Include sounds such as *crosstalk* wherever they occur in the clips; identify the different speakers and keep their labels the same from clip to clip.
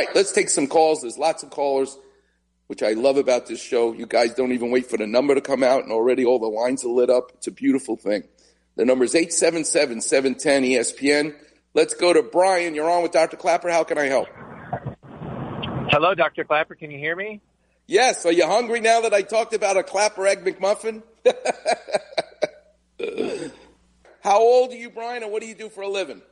Speaker 1: right, let's take some calls. There's lots of callers, which I love about this show. You guys don't even wait for the number to come out, and already all the lines are lit up. It's a beautiful thing. The number is 877 710 ESPN. Let's go to Brian. You're on with Dr. Klapper. How can I help?
Speaker 2: Hello, Dr. Klapper. Can you hear me?
Speaker 1: Yes. Are you hungry now that I talked about a Klapper Egg McMuffin? *laughs* How old are you, Brian, and what do you do for a living?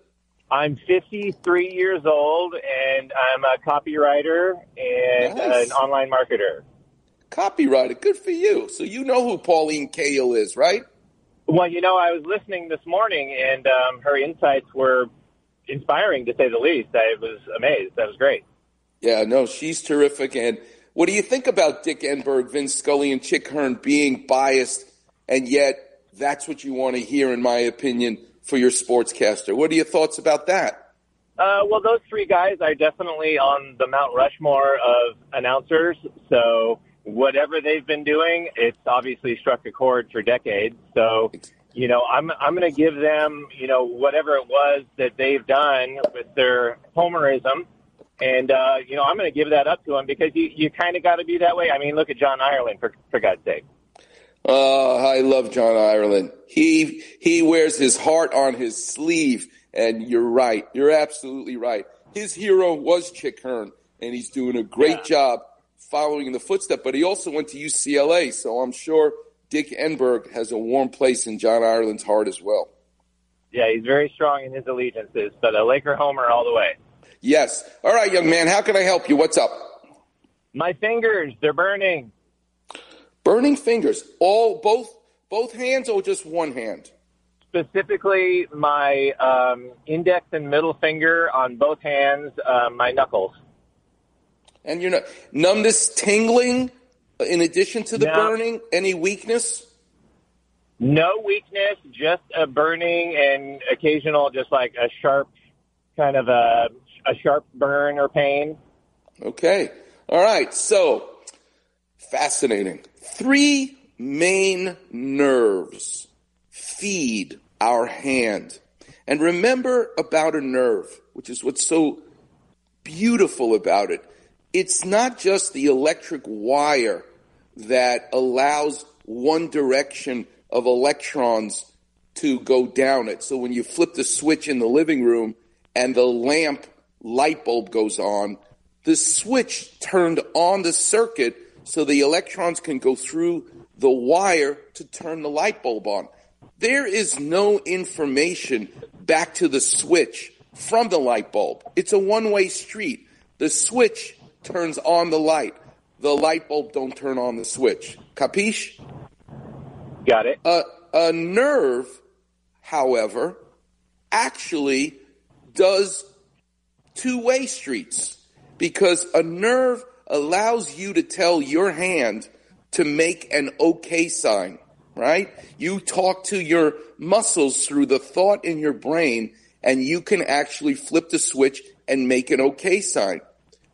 Speaker 2: I'm 53 years old, and I'm a copywriter and
Speaker 1: Nice.
Speaker 2: an online marketer.
Speaker 1: Copywriter. Good for you. So you know who Pauline Kael is, right?
Speaker 2: Well, you know, I was listening this morning, and um, her insights were inspiring, to say the least. I was amazed. That was great.
Speaker 1: Yeah, no, she's terrific. And what do you think about Dick Enberg, Vince Scully, and Chick Hearn being biased, and yet that's what you want to hear, in my opinion, for your sportscaster? What are your thoughts about that?
Speaker 2: Uh, well, those three guys are definitely on the Mount Rushmore of announcers. So whatever they've been doing, it's obviously struck a chord for decades. So, you know, I'm I'm going to give them, you know, whatever it was that they've done with their homerism, and uh, you know, I'm going to give that up to them because you you kind of got to be that way. I mean, look at John Ireland for for God's sake.
Speaker 1: Oh, I love John Ireland. He he wears his heart on his sleeve, and you're right. You're absolutely right. His hero was Chick Hearn, and he's doing a great
Speaker 2: Yeah.
Speaker 1: job following in the footsteps. But he also went to UCLA, so I'm sure Dick Enberg has a warm place in John Ireland's heart as well.
Speaker 2: Yeah, he's very strong in his allegiances, but a Laker homer all the way.
Speaker 1: Yes. All right, young man. How can I help you? What's up?
Speaker 2: My fingers, they're burning.
Speaker 1: Burning fingers. All both both hands or just one hand?
Speaker 2: specifically my um, index and middle finger on both hands, uh, my knuckles.
Speaker 1: And you're not numbness, tingling. In addition to the
Speaker 2: No.
Speaker 1: burning, any weakness?
Speaker 2: No weakness, just a burning and occasional, just like a sharp, kind of a, a sharp burn or pain.
Speaker 1: Okay. All right. So, fascinating. Three main nerves feed our hand. And remember about a nerve, which is what's so beautiful about it. It's not just the electric wire that allows one direction of electrons to go down it. So when you flip the switch in the living room and the lamp light bulb goes on, the switch turned on the circuit so the electrons can go through the wire to turn the light bulb on. There is no information back to the switch from the light bulb. It's a one-way street. The switch turns on the light. The light bulb don't turn on the switch. Capiche?
Speaker 2: Got it?
Speaker 1: A, a nerve, however, actually does two way streets because a nerve allows you to tell your hand to make an okay sign, right? You talk to your muscles through the thought in your brain and you can actually flip the switch and make an okay sign.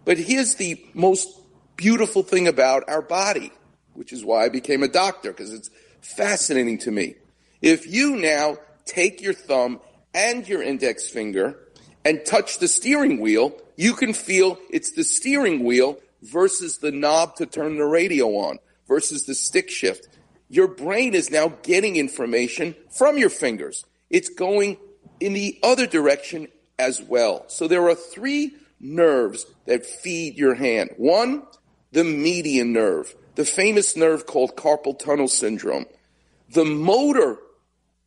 Speaker 1: But here's the most beautiful thing about our body, which is why I became a doctor because it's fascinating to me. If you now take your thumb and your index finger and touch the steering wheel, you can feel it's the steering wheel versus the knob to turn the radio on versus the stick shift. Your brain is now getting information from your fingers. It's going in the other direction as well. So there are three nerves that feed your hand. One, the median nerve, the famous nerve called carpal tunnel syndrome. The motor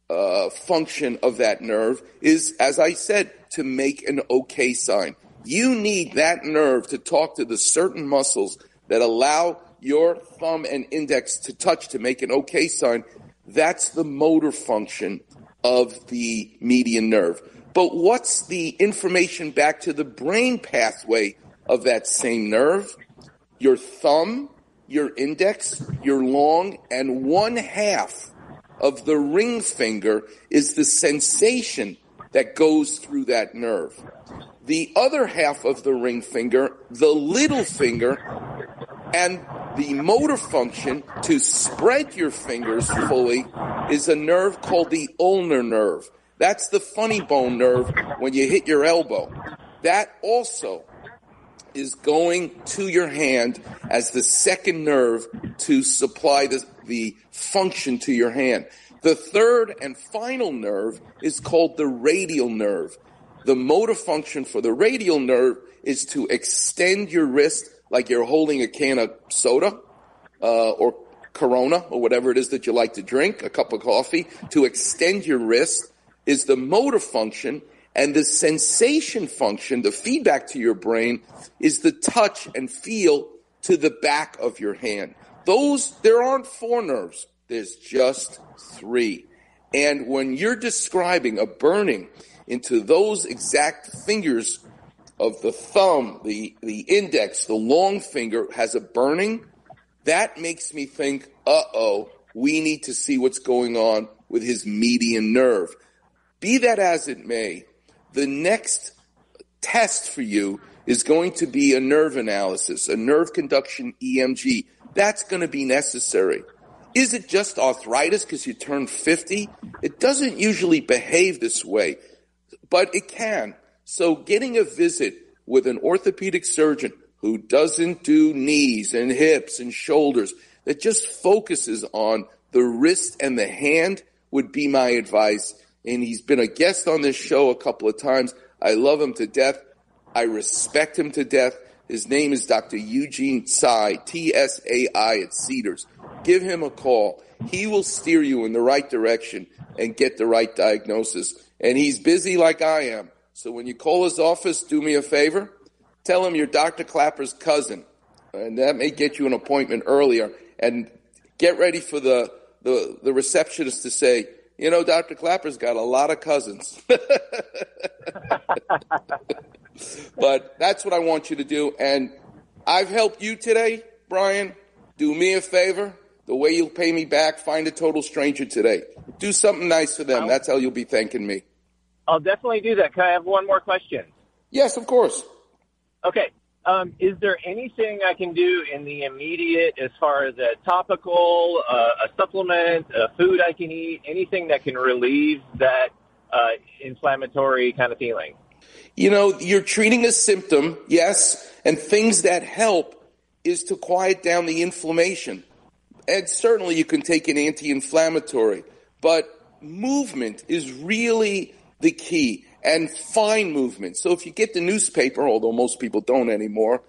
Speaker 1: uh, function of that nerve is, as I said, to make an okay sign. You need that nerve to talk to the certain muscles that allow your thumb and index to touch to make an okay sign. That's the motor function of the median nerve. But what's the information back to the brain pathway of that same nerve? Your thumb, your index, your long, and one half of the ring finger is the sensation that goes through that nerve. The other half of the ring finger, the little finger, and the motor function to spread your fingers fully is a nerve called the ulnar nerve. That's the funny bone nerve when you hit your elbow. That also is going to your hand as the second nerve to supply the, the function to your hand. The third and final nerve is called the radial nerve. The motor function for the radial nerve is to extend your wrist like you're holding a can of soda uh, or Corona or whatever it is that you like to drink, a cup of coffee. To extend your wrist is the motor function, and the sensation function, the feedback to your brain, is the touch and feel to the back of your hand. Those, there aren't four nerves. There's just three. And when you're describing a burning into those exact fingers of the thumb, the, the index, the long finger has a burning, that makes me think, uh oh, we need to see what's going on with his median nerve. Be that as it may, the next test for you is going to be a nerve analysis, a nerve conduction EMG. That's going to be necessary. Is it just arthritis because you turned 50? It doesn't usually behave this way, but it can. So getting a visit with an orthopedic surgeon who doesn't do knees and hips and shoulders, that just focuses on the wrist and the hand would be my advice. And he's been a guest on this show a couple of times. I love him to death. I respect him to death. His name is Dr. Eugene Tsai, T-S-A-I at Cedars. Give him a call. He will steer you in the right direction and get the right diagnosis. And he's busy like I am. So when you call his office, do me a favor. Tell him you're Dr. Klapper's cousin. And that may get you an appointment earlier. And get ready for the, the, the receptionist to say, you know, Dr. Klapper's got a lot of cousins. *laughs* but that's what I want you to do. And I've helped you today, Brian. Do me a favor the way you'll pay me back, find a total stranger today. Do something nice for them. That's how you'll be thanking me.
Speaker 2: I'll definitely do that. Can I have one more question?
Speaker 1: Yes, of course.
Speaker 2: Okay. Um, is there anything I can do in the immediate as far as a topical, uh, a supplement, a food I can eat, anything that can relieve that uh, inflammatory kind of feeling?
Speaker 1: You know, you're treating a symptom, yes, and things that help is to quiet down the inflammation and certainly you can take an anti-inflammatory, but movement is really the key and fine movement. So if you get the newspaper, although most people don't anymore,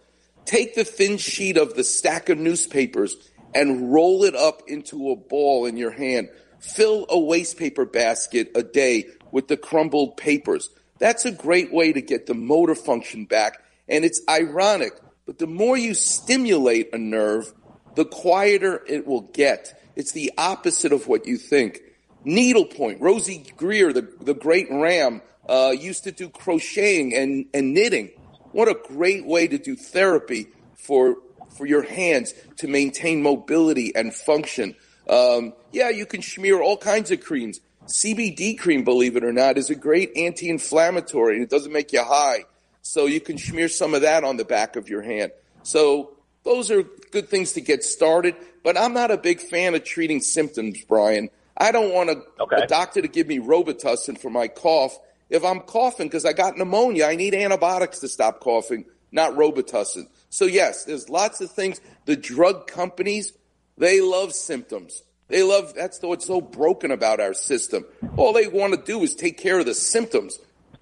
Speaker 1: take the thin sheet of the stack of newspapers and roll it up into a ball in your hand. Fill a wastepaper basket a day with the crumbled papers. That's a great way to get the motor function back. And it's ironic, but the more you stimulate a nerve, the quieter it will get. It's the opposite of what you think. Needlepoint, Rosey Grier, the, the great ram, uh, used to do crocheting and, and knitting. What a great way to do therapy for, for your hands to maintain mobility and function. Um, yeah, you can smear all kinds of creams. CBD cream, believe it or not, is a great anti-inflammatory and it doesn't make you high. So you can smear some of that on the back of your hand. So those are good things to get started, but I'm not a big fan of treating symptoms, Brian. I don't want a, okay. a doctor to give me Robitussin for my cough. If I'm coughing because I got pneumonia, I need antibiotics to stop coughing, not Robitussin. So yes, there's lots of things. The drug companies, they love symptoms. They love, that's what's so broken about our system. All they want to do is take care of the symptoms.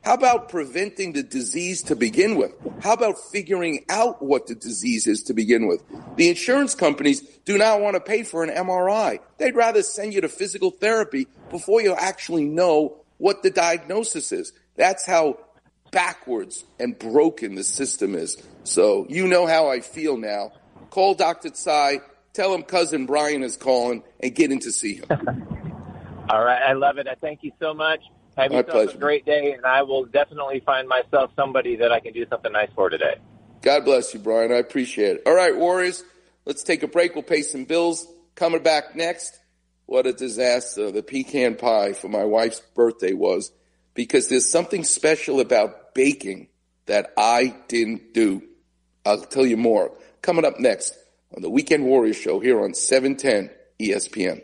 Speaker 1: How about preventing the disease to begin with? How about figuring out what the disease is to begin with? The insurance companies do not want to pay for an MRI. They'd rather send you to physical therapy before you actually know what the diagnosis is. That's how backwards and broken the system is. So you know how I feel now. Call Dr. Tsai, tell him cousin Brian is calling, and get in to see him. *laughs*
Speaker 2: All right. I love it. I thank you so much. Have My yourself pleasure. a great day, and I will definitely find myself somebody that I can do something nice for today.
Speaker 1: God bless you, Brian. I appreciate it. All right, Warriors, let's take a break. We'll pay some bills. Coming back next, what a disaster the pecan pie for my wife's birthday was because there's something special about baking that I didn't do. I'll tell you more. Coming up next on the Weekend Warrior Show here on 710 ESPN.